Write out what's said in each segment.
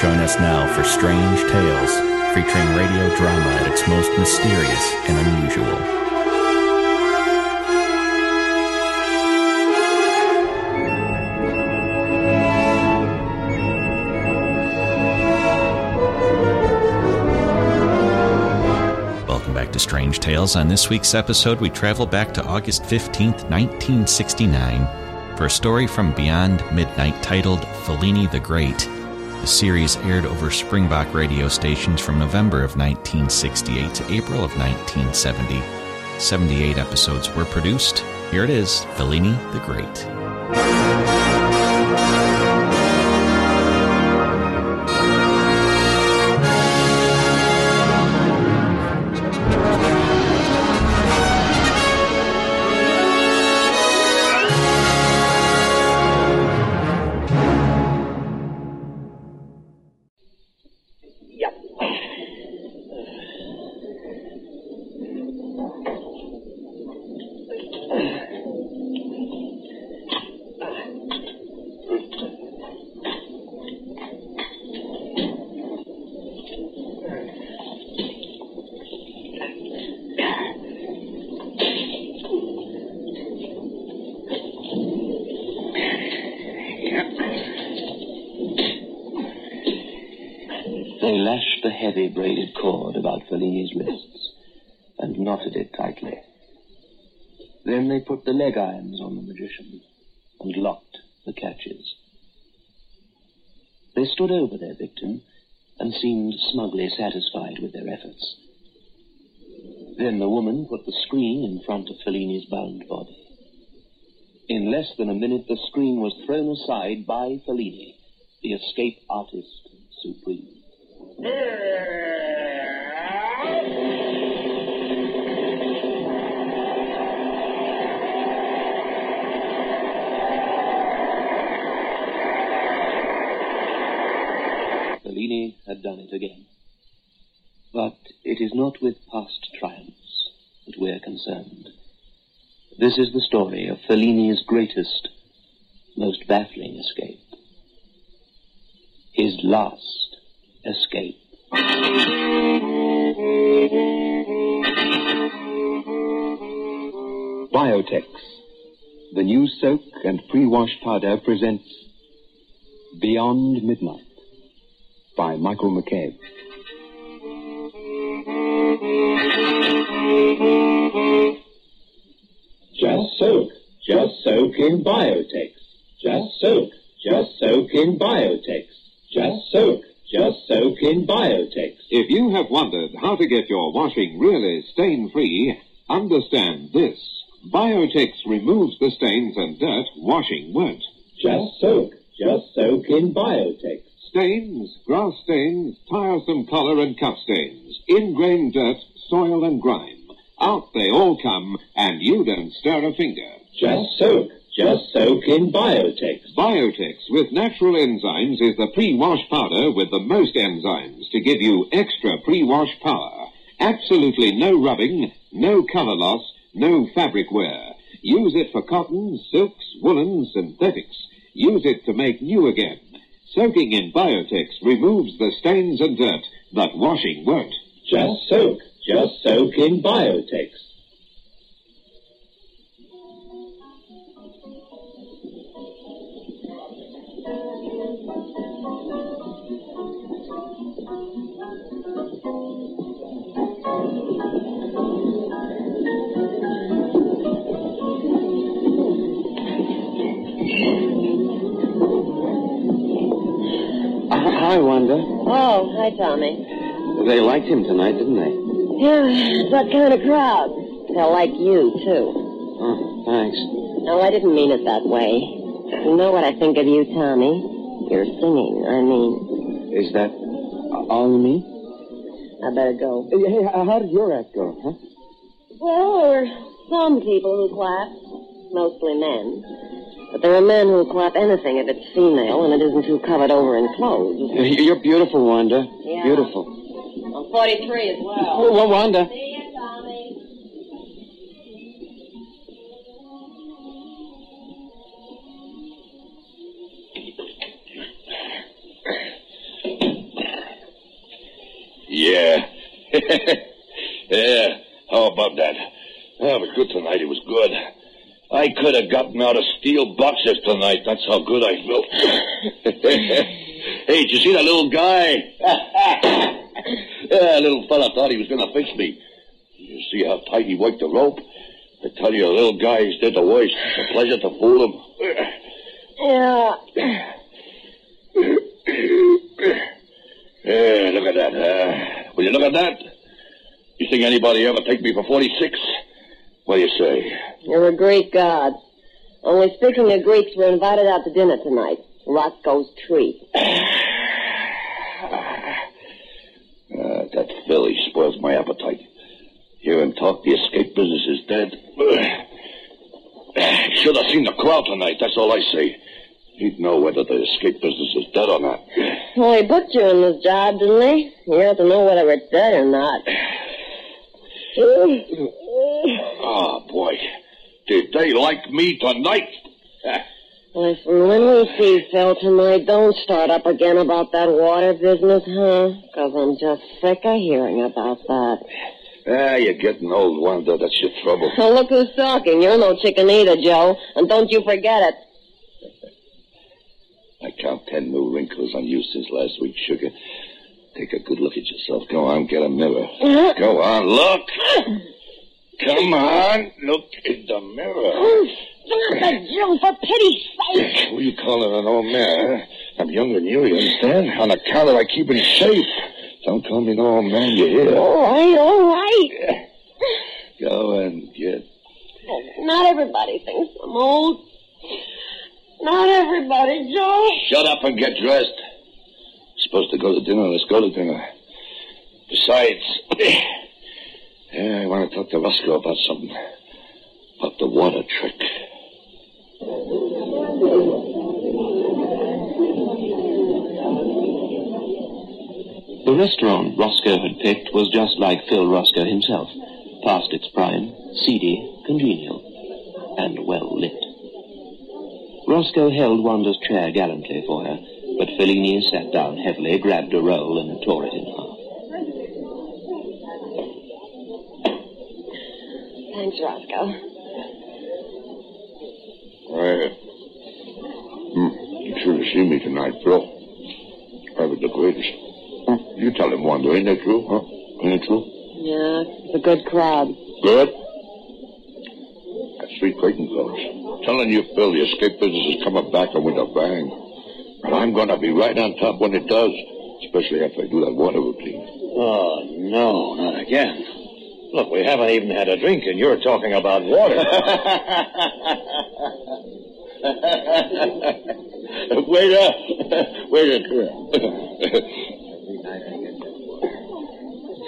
Join us now for Strange Tales, featuring radio drama at its most mysterious and unusual. Welcome back to Strange Tales. On this week's episode, we travel back to August 15th, 1969, for a story from Beyond Midnight titled Fellini the Great. The series aired over Springbok radio stations from November of 1968 to April of 1970. 78 episodes were produced. Here it is Fellini the Great. Heavy braided cord about Fellini's wrists and knotted it tightly. Then they put the leg irons on the magician and locked the catches. They stood over their victim and seemed smugly satisfied with their efforts. Then the woman put the screen in front of Fellini's bound body. In less than a minute, the screen was thrown aside by Fellini, the escape artist supreme. Fellini had done it again. But it is not with past triumphs that we're concerned. This is the story of Fellini's greatest, most baffling escape. His last escape. Biotex, the new soak and pre-wash powder presents Beyond Midnight by Michael McCabe. Just soak. Just soak in Biotex. Just soak. Just soak in Biotex. Just soak. Just soak in Biotex. If you have wondered how to get your washing really stain free, understand this. Biotex removes the stains and dirt washing won't. Just soak. Just soak in Biotex. Stains, grass stains, tiresome color and cup stains, ingrained dirt, soil and grime. Out they all come, and you don't stir a finger. Just soak. Just soak in Biotex. Biotex with natural enzymes is the pre-wash powder with the most enzymes to give you extra pre-wash power. Absolutely no rubbing, no color loss, no fabric wear. Use it for cotton, silks, woolens, synthetics. Use it to make new again. Soaking in Biotex removes the stains and dirt, but washing won't. Just soak. Just soak in Biotex. Hi, Wanda. Oh, hi, Tommy. They liked him tonight, didn't they? Yeah, that kind of crowd. They'll like you, too. Oh, thanks. No, I didn't mean it that way. You know what I think of you, Tommy. You're singing, I mean. Is that all you mean? I better go. Hey, how did your act go, huh? Well, there are some people who clapped, mostly men. But there are men who'll clap anything if it's female and it isn't too covered over in clothes. You're beautiful, Wanda. Yeah. Beautiful. I'm 43 as well. Oh, well, Wanda. See you, Tommy. Yeah. yeah. Oh, How about that? That was good tonight. It was good. I could have gotten out of steel boxes tonight. That's how good I felt. hey, did you see that little guy? yeah, little fella thought he was going to fix me. You see how tight he worked the rope? I tell you, little guys did the worst. It's a pleasure to fool him. Yeah. Yeah, look at that. Uh, will you look at that? You think anybody ever take me for 46? What do you say? You're a Greek god. Only speaking of Greeks, we're invited out to dinner tonight. Roscoe's treat. Uh, that filly spoils my appetite. Hear him talk, the escape business is dead. Should have seen the crowd tonight, that's all I say. He'd know whether the escape business is dead or not. Well, he put you in this job, didn't he? You have to know whether it's dead or not. Oh, boy. Did they like me tonight? Listen, when we see Phil tonight, don't start up again about that water business, huh? Because I'm just sick of hearing about that. Ah, you're getting old, Wanda. That's your trouble. Well, look who's talking. You're no chicken either, Joe. And don't you forget it. I count ten new wrinkles on you since last week, sugar. Take a good look at yourself. Go on, get a mirror. Go on, look. Come on, look in the mirror. Stop it, Joe, for pity's sake. Are you calling an old man? huh? I'm younger than you, you understand? On account of I keep in shape. Don't call me an old man, you hear? All right, all right. Go and get. Not everybody thinks I'm old. Not everybody, Joe. Shut up and get dressed. Supposed to go to dinner. Let's go to dinner. Besides, yeah, I want to talk to Roscoe about something. About the water trick. The restaurant Roscoe had picked was just like Phil Roscoe himself, past its prime, seedy, congenial, and well lit. Roscoe held Wanda's chair gallantly for her, but Fellini sat down heavily, grabbed a roll, and tore it in half. Thanks, Roscoe. Well, hmm, you should have seen me tonight, Phil. I was the greatest. Huh? You tell him, Wanda, ain't that true? Huh? Ain't it true? Yeah, it's a good crowd. Good. That Street Creighton folks. Telling you, Phil, the escape business is coming back and with a bang. And I'm going to be right on top when it does. Especially after I do that water routine. Oh, no, not again. Look, we haven't even had a drink, and you're talking about water. Wait a waiter! Waiter!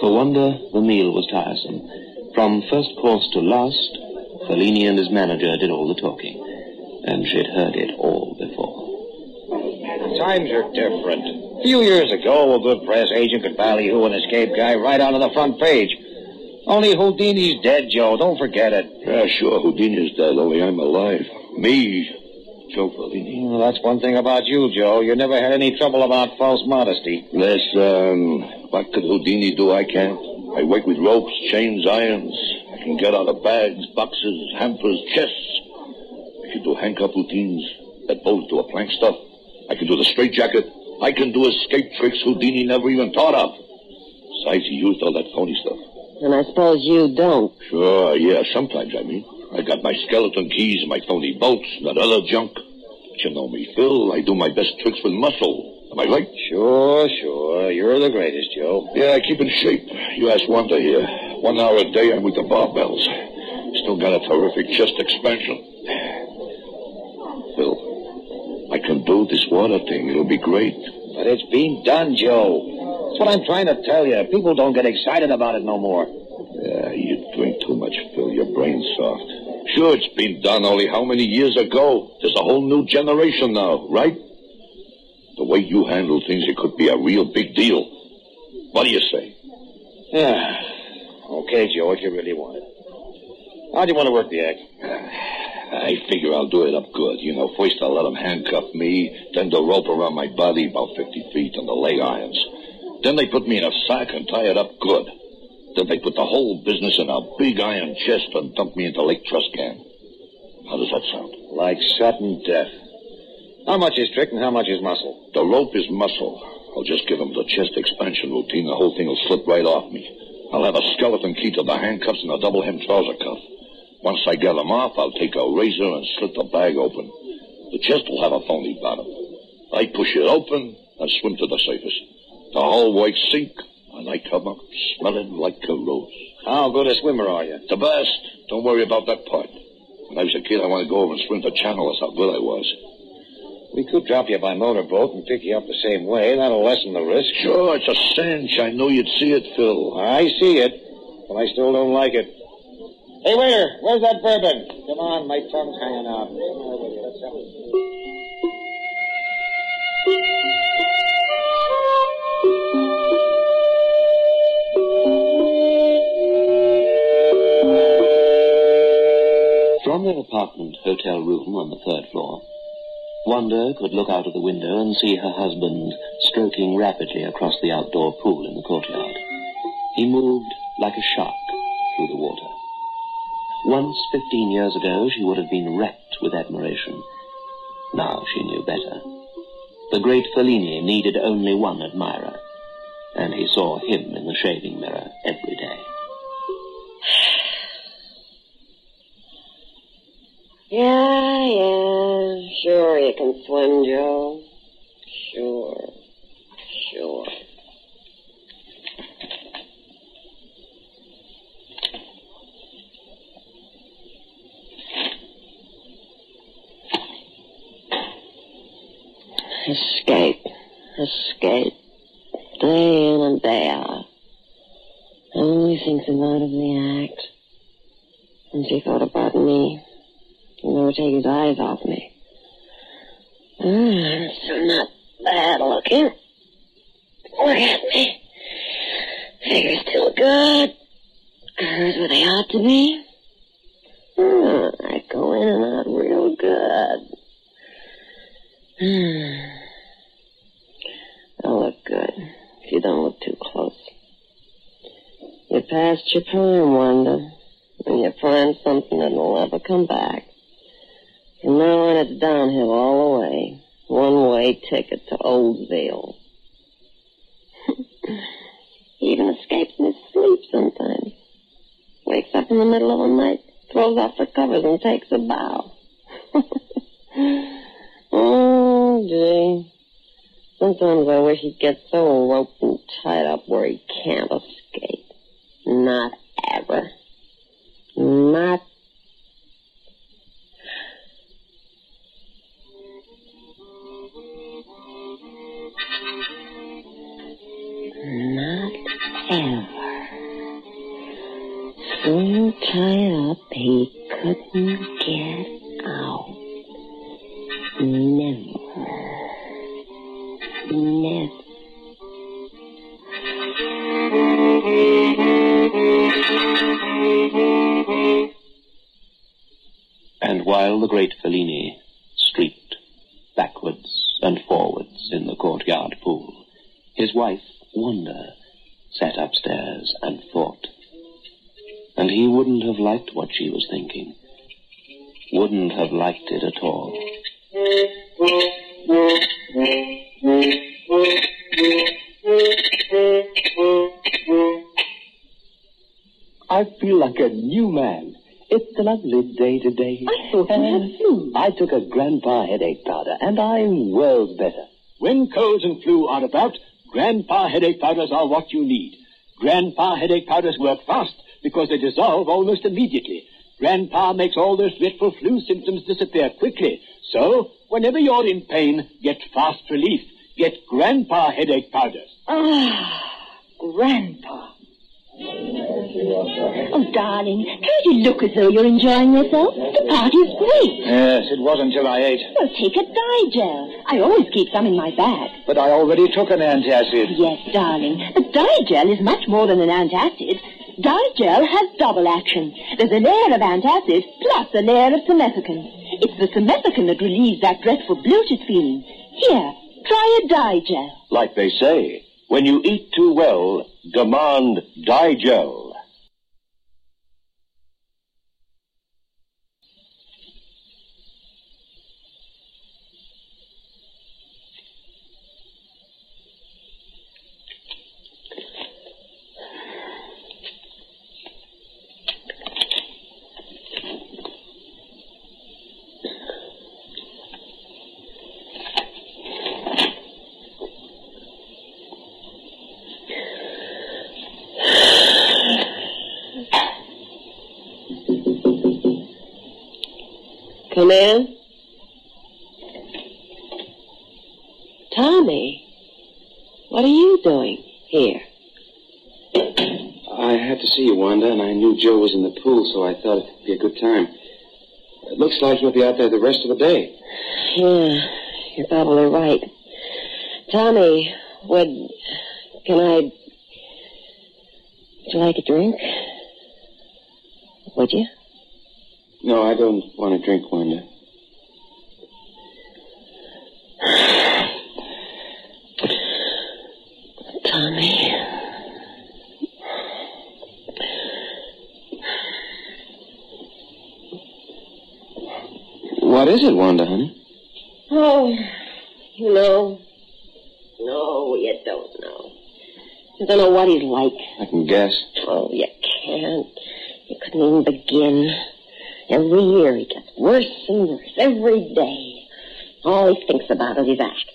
For Wanda, the meal was tiresome. From first course to last, Fellini and his manager did all the talking. And she'd heard it all before. Times are different. A few years ago, a good press agent could ballyhoo an escape guy right onto the front page. Only Houdini's dead, Joe. Don't forget it. Yeah, sure, Houdini's dead, only I'm alive. Me, Joe Fellini. Well, that's one thing about you, Joe. You never had any trouble about false modesty. Listen, um, what could Houdini do I can't? I work with ropes, chains, irons. I can get out of bags, boxes, hampers, chests. I can do handcuff routines that bolt to a plank stuff. I can do the straitjacket. I can do escape tricks Houdini never even thought of. Besides, he used all that phony stuff. And I suppose you don't. Sure, yeah, sometimes, I mean. I got my skeleton keys and my phony bolts, and that other junk. But you know me, Phil. I do my best tricks with muscle. Am I right? Sure, sure. You're the greatest, Joe. Yeah, I keep in shape. You ask Wanda here. One hour a day, I'm with the barbells. Still got a terrific chest expansion. Phil, I can do this water thing. It'll be great. But it's been done, Joe. That's what I'm trying to tell you. People don't get excited about it no more. Yeah, you drink too much, Phil. Your brain's soft. Sure, it's been done only how many years ago? There's a whole new generation now, right? The way you handle things, it could be a real big deal. What do you say? Yeah. Okay, Joe, if you really want it. How do you want to work the act? I figure I'll do it up good. You know, first I'll let them handcuff me, then the rope around my body about 50 feet and the leg irons. Then they put me in a sack and tie it up good. Then they put the whole business in a big iron chest and dump me into Lake Truscan. How does that sound? Like sudden death. How much is trick and how much is muscle? The rope is muscle. I'll just give them the chest expansion routine. The whole thing will slip right off me. I'll have a skeleton key to the handcuffs and a double hem trouser cuff. Once I get them off, I'll take a razor and slit the bag open. The chest will have a phony bottom. I push it open and swim to the surface. The whole works sink, and I come up smelling like a rose. How good a swimmer are you? The best. Don't worry about that part. When I was a kid, I wanted to go over and swim the channel. That's how good I was. We could drop you by motorboat and pick you up the same way. That'll lessen the risk. Sure, it's a cinch. I know you'd see it, Phil. I see it, but I still don't like it. Hey, waiter, where's that bourbon? Come on, my tongue's hanging out. Apartment hotel room on the third floor, Wanda could look out of the window and see her husband stroking rapidly across the outdoor pool in the courtyard. He moved like a shark through the water. Once, fifteen years ago, she would have been wrecked with admiration. Now she knew better. The great Fellini needed only one admirer, and he saw him in the shaving mirror every day. Yeah, yeah. Sure you can swim, Joe. Sure. Sure. Escape. Escape. Day in and day out. Only thinks about of the act. And she thought about me. Never take his eyes off me. Mm, I'm not bad looking. Look at me. Figure's still good. Curves where they ought to be. Mm, I go in and out real good. Mm. I look good if you don't look too close. You're past your prime, Wanda. And you find something that'll never come back. From now on, it's downhill all the way. One way ticket to Oldsville. he even escapes in his sleep sometimes. Wakes up in the middle of the night, throws off the covers, and takes a bow. oh, gee. Sometimes I wish he'd get so roped and tied up where he can't escape. Not ever. Not ever. So tied up he couldn't get out. Never. Never. And while the great Fellini streaked backwards and forwards in the courtyard pool, his wife, Wanda, sat upstairs and thought. And he wouldn't have liked what she was thinking. Wouldn't have liked it at all. I feel like a new man. It's a lovely day today. I thought you had flu. I took a grandpa headache powder, and I'm worlds better. When colds and flu are about, grandpa headache powders are what you need. Grandpa headache powders work fast because they dissolve almost immediately. Grandpa makes all those dreadful flu symptoms disappear quickly. So, whenever you're in pain, get fast relief. Get Grandpa headache powders. Ah, Grandpa. Oh, darling, don't you look as though you're enjoying yourself? Party's great. Yes, it was until I ate. Well, take a Digel. I always keep some in my bag. But I already took an antacid. Yes, darling. But Digel is much more than an antacid. Digel has double action. There's a layer of antacid plus a layer of simethicone. It's the simethicone that relieves that dreadful bloated feeling. Here, try a Digel. Like they say, when you eat too well, demand Digel. Come in. Tommy, what are you doing here? I had to see you, Wanda, and I knew Joe was in the pool, so I thought it'd be a good time. It looks like you'll be out there the rest of the day. Yeah, you're probably right. Tommy, would. Can I. Would you like a drink? Would you? No, I don't want to drink, Wanda. Tommy. What is it, Wanda, honey? Oh, you know. No, you don't know. You don't know what he's like. I can guess. Oh, you can't. You couldn't even begin. Every year he gets worse and worse. Every day. All he thinks about is his act.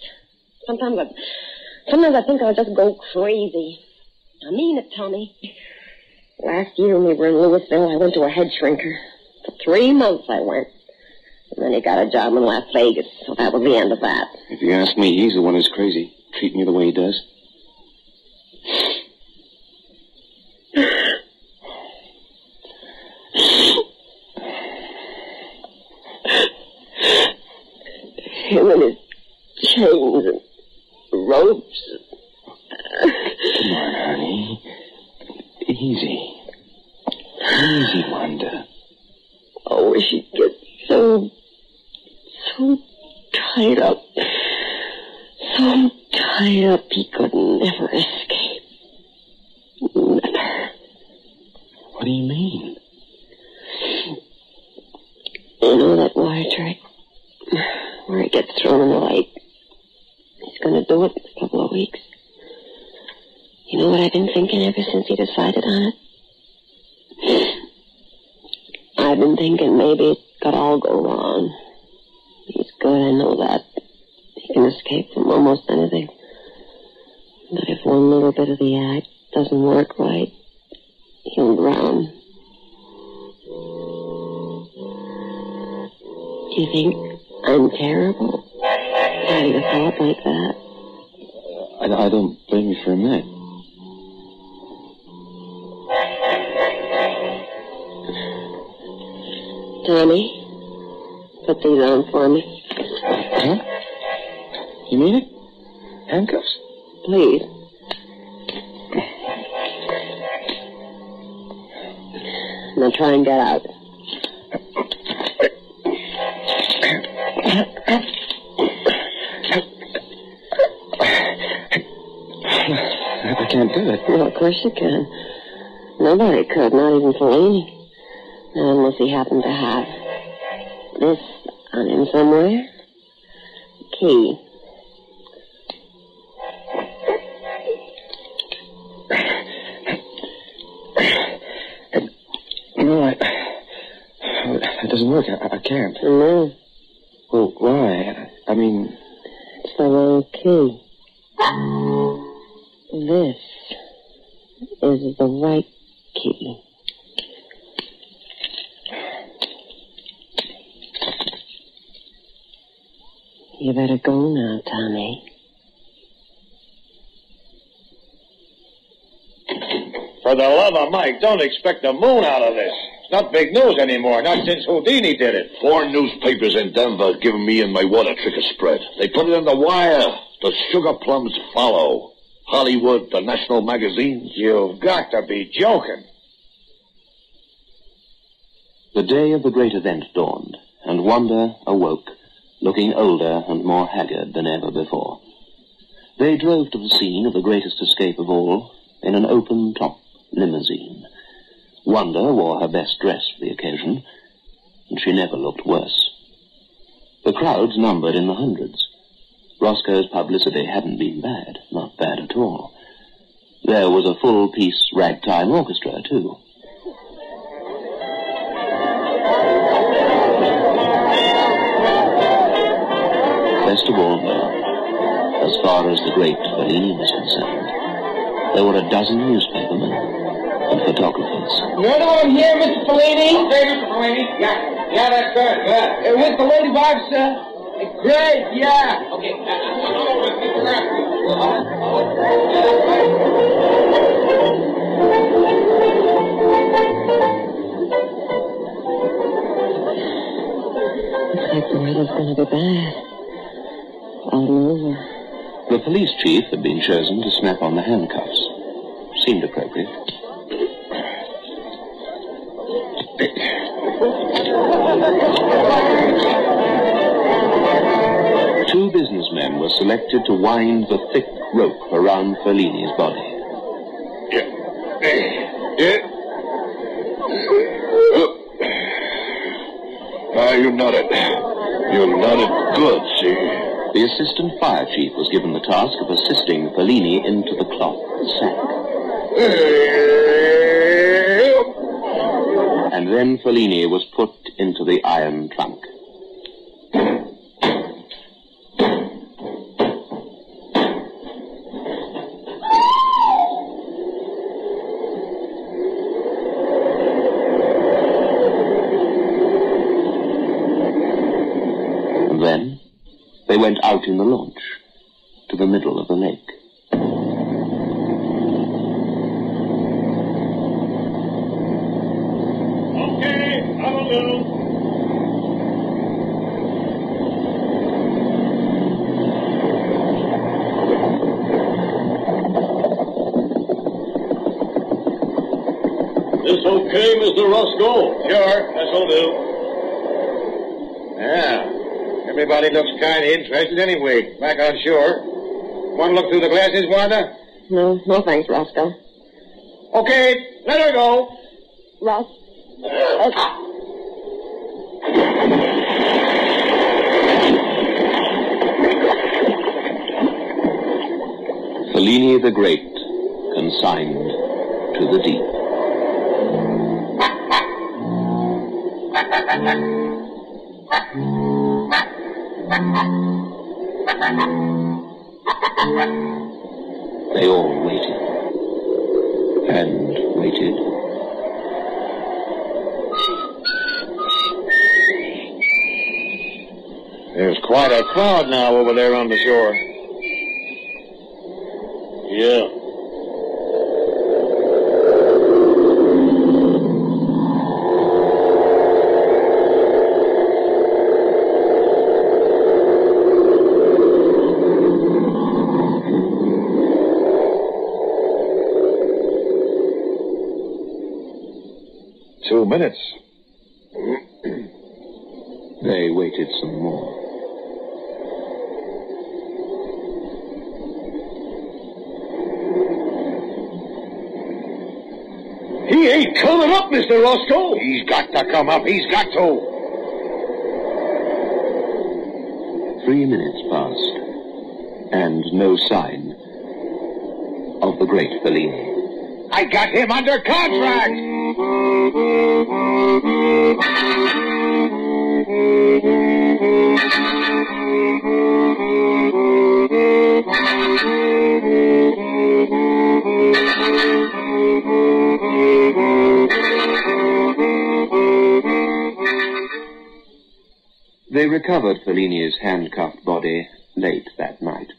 Sometimes I, sometimes I think I'll just go crazy. I mean it, Tommy. Last year when we were in Louisville, I went to a head shrinker. For three months I went. And then he got a job in Las Vegas, so that was the end of that. If you ask me, he's the one who's crazy, treating you the way he does. His chains and ropes. Come on, honey. Easy. Easy, Wanda. Oh, wish he'd get so, so tied up. So tied up he could never escape. Never. What do you mean? You know that wire trick? He gets thrown in the lake. He's gonna do it in a couple of weeks. You know what I've been thinking ever since he decided on it? I've been thinking maybe it could all go wrong. He's good, I know that. He can escape from almost anything. But if one little bit of the act doesn't work right, he'll drown. Do you think I'm terrible? Having a thought like that? I, I don't blame you for a minute. Tommy, put these on for me. Huh? You mean it? Handcuffs? Please. Now try and get out. Can't do it. Well, of course you can. Nobody could, not even Fellini. Not unless he happened to have this on him somewhere. Key. No, I. It doesn't work. I, I can't. No, Well, why? I mean, it's the wrong key. This is the right key. You better go now, Tommy. For the love of Mike, don't expect the moon out of this. It's not big news anymore, not since Houdini did it. Four newspapers in Denver giving me and my water trick a spread. They put it in the wire. The sugar plums follow. Hollywood, the national magazines. You've got to be joking. The day of the great event dawned, and Wanda awoke, looking older and more haggard than ever before. They drove to the scene of the greatest escape of all in an open-top limousine. Wanda wore her best dress for the occasion, and she never looked worse. The crowds numbered in the hundreds. Roscoe's publicity hadn't been bad, not bad at all. There was a full-piece ragtime orchestra, too. The great Fellini was concerned, there were a dozen newspapermen and photographers. You're the one here, Mr. Fellini? Okay, Mr. Fellini. Yeah, yeah, that's good. Good. Uh, with the lady ladybug, sir? Uh, Great, yeah. Okay, uh, Looks like the weather's going to be bad. All over. Police chief had been chosen to snap on the handcuffs. Seemed appropriate. Two businessmen were selected to wind the thick rope around Fellini's body. Yeah. Yeah. Ah, you nodded. You nodded good, see? The assistant fire chief was given the task of assisting Fellini into the cloth sack. And then Fellini was put into the iron trunk. And then they went out in the launch to the middle of the lake. Okay, that'll do. This okay, Mr. Roscoe? Sure, this'll do. Yeah. Everybody looks kind of interested anyway, back on shore. Want to look through the glasses, Wanda? No, no thanks, Roscoe. Okay, let her go. Ros. Fellini the Great, consigned to the deep. They all waited. And waited. There's quite a crowd now over there on the shore. Yeah. Two minutes. They waited some more. He ain't coming up, Mr. Roscoe. He's got to come up. He's got to. Three minutes passed, and no sign of the great Fellini. I got him under contract. They recovered Fellini's handcuffed body late that night.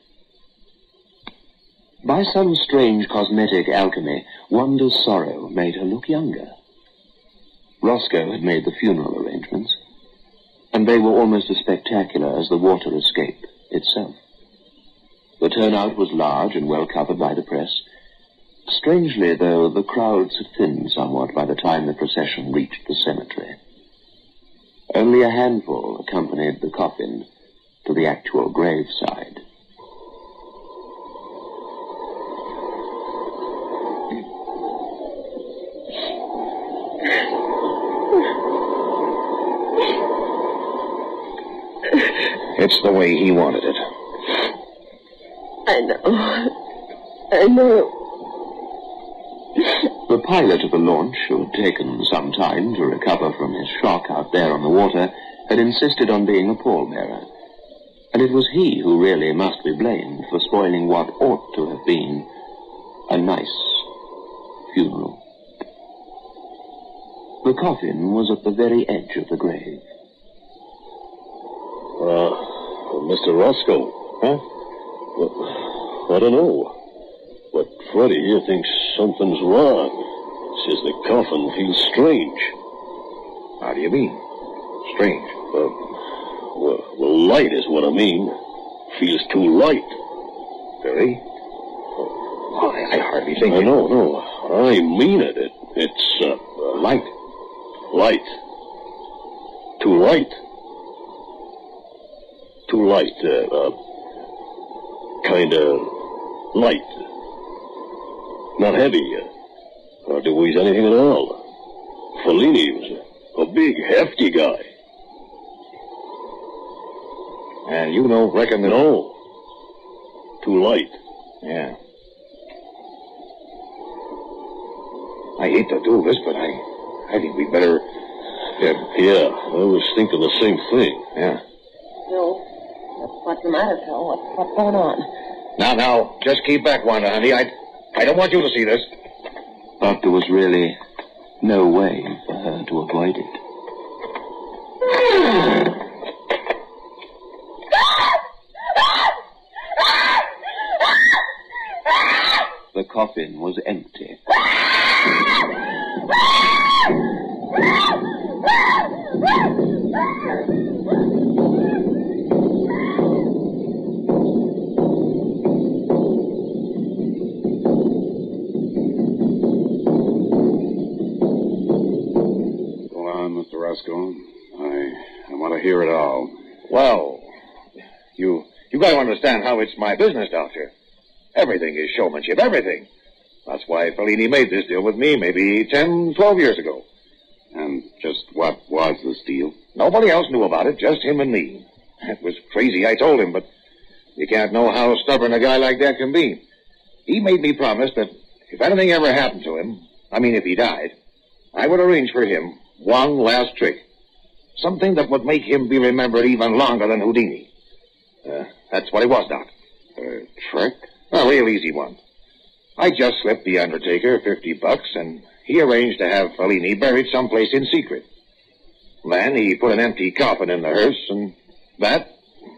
By some strange cosmetic alchemy, Wanda's sorrow made her look younger. Roscoe had made the funeral arrangements, and they were almost as spectacular as the water escape itself. The turnout was large and well covered by the press. Strangely, though, the crowds had thinned somewhat by the time the procession reached the cemetery. Only a handful accompanied the coffin to the actual graveside. It's the way he wanted it. I know. I know. The pilot of the launch, who had taken some time to recover from his shock out there on the water, had insisted on being a pallbearer. And it was he who really must be blamed for spoiling what ought to have been a nice funeral. The coffin was at the very edge of the grave. Uh, Mr. Roscoe, huh? Well, I don't know. But Freddy here thinks something's wrong. Says the coffin feels strange. How do you mean? Strange. Uh, well, well, light is what I mean. Feels too light. Very? Oh, I, hardly think I it. know, no. I mean it. it it's, uh, uh, Light. light. Too light. Too light, uh, uh kinda light. Not heavy, uh, hardly weighs anything at all. Fellini was a, a big, hefty guy. And you don't reckon that... No. Too light. Yeah. I hate to do this, but I, I think we better... Yeah, yeah, I was thinking the same thing. Yeah. Phil, what's the matter, Phil? What, what's going on? Now, now, just keep back, Wanda, honey. I, I don't want you to see this. But there was really no way for her to avoid it. The coffin was empty. Mr. Roscoe. I, I want to hear it all. Well, you, you gotta understand how it's my business, Doctor. Everything is showmanship, everything. That's why Fellini made this deal with me maybe ten, twelve years ago. And just what was this deal? Nobody else knew about it, just him and me. It was crazy, I told him, but you can't know how stubborn a guy like that can be. He made me promise that if anything ever happened to him, I mean if he died, I would arrange for him one last trick. Something that would make him be remembered even longer than Houdini. Uh, that's what it was, Doc. A trick? A real easy one. I just slipped the Undertaker 50 bucks, and he arranged to have Fellini buried someplace in secret. Then he put an empty coffin in the hearse, and that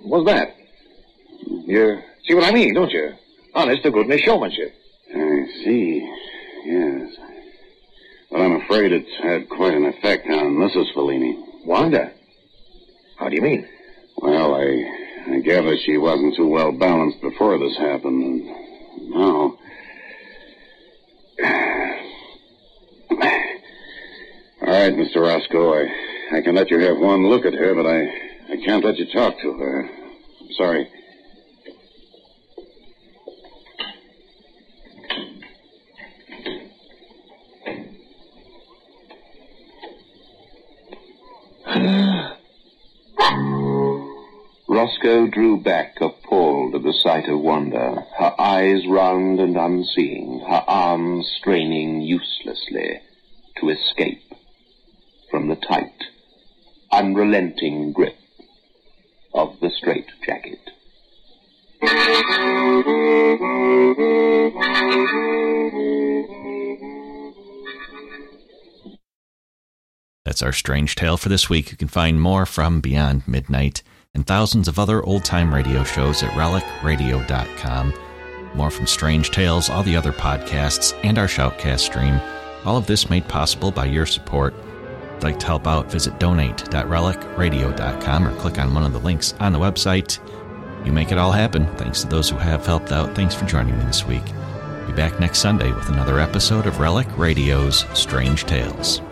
was that. You see what I mean, don't you? Honest to goodness showmanship. I see. Yes. But I'm afraid it's had quite an effect on Mrs. Fellini. Wanda? How do you mean? Well, I, I gather she wasn't too well balanced before this happened, and now. All right, Mr. Roscoe, I, I can let you have one look at her, but I, I can't let you talk to her. I'm sorry. Roscoe drew back, appalled at the sight of Wanda, her eyes round and unseeing, her arms straining uselessly to escape from the tight, unrelenting grip of the straitjacket. That That's our strange tale for this week. You can find more from Beyond Midnight and thousands of other old time radio shows at relicradio.com. More from Strange Tales, all the other podcasts, and our Shoutcast stream. All of this made possible by your support. If you'd like to help out, visit donate.relicradio.com or click on one of the links on the website. You make it all happen. Thanks to those who have helped out. Thanks for joining me this week. Be back next Sunday with another episode of Relic Radio's Strange Tales.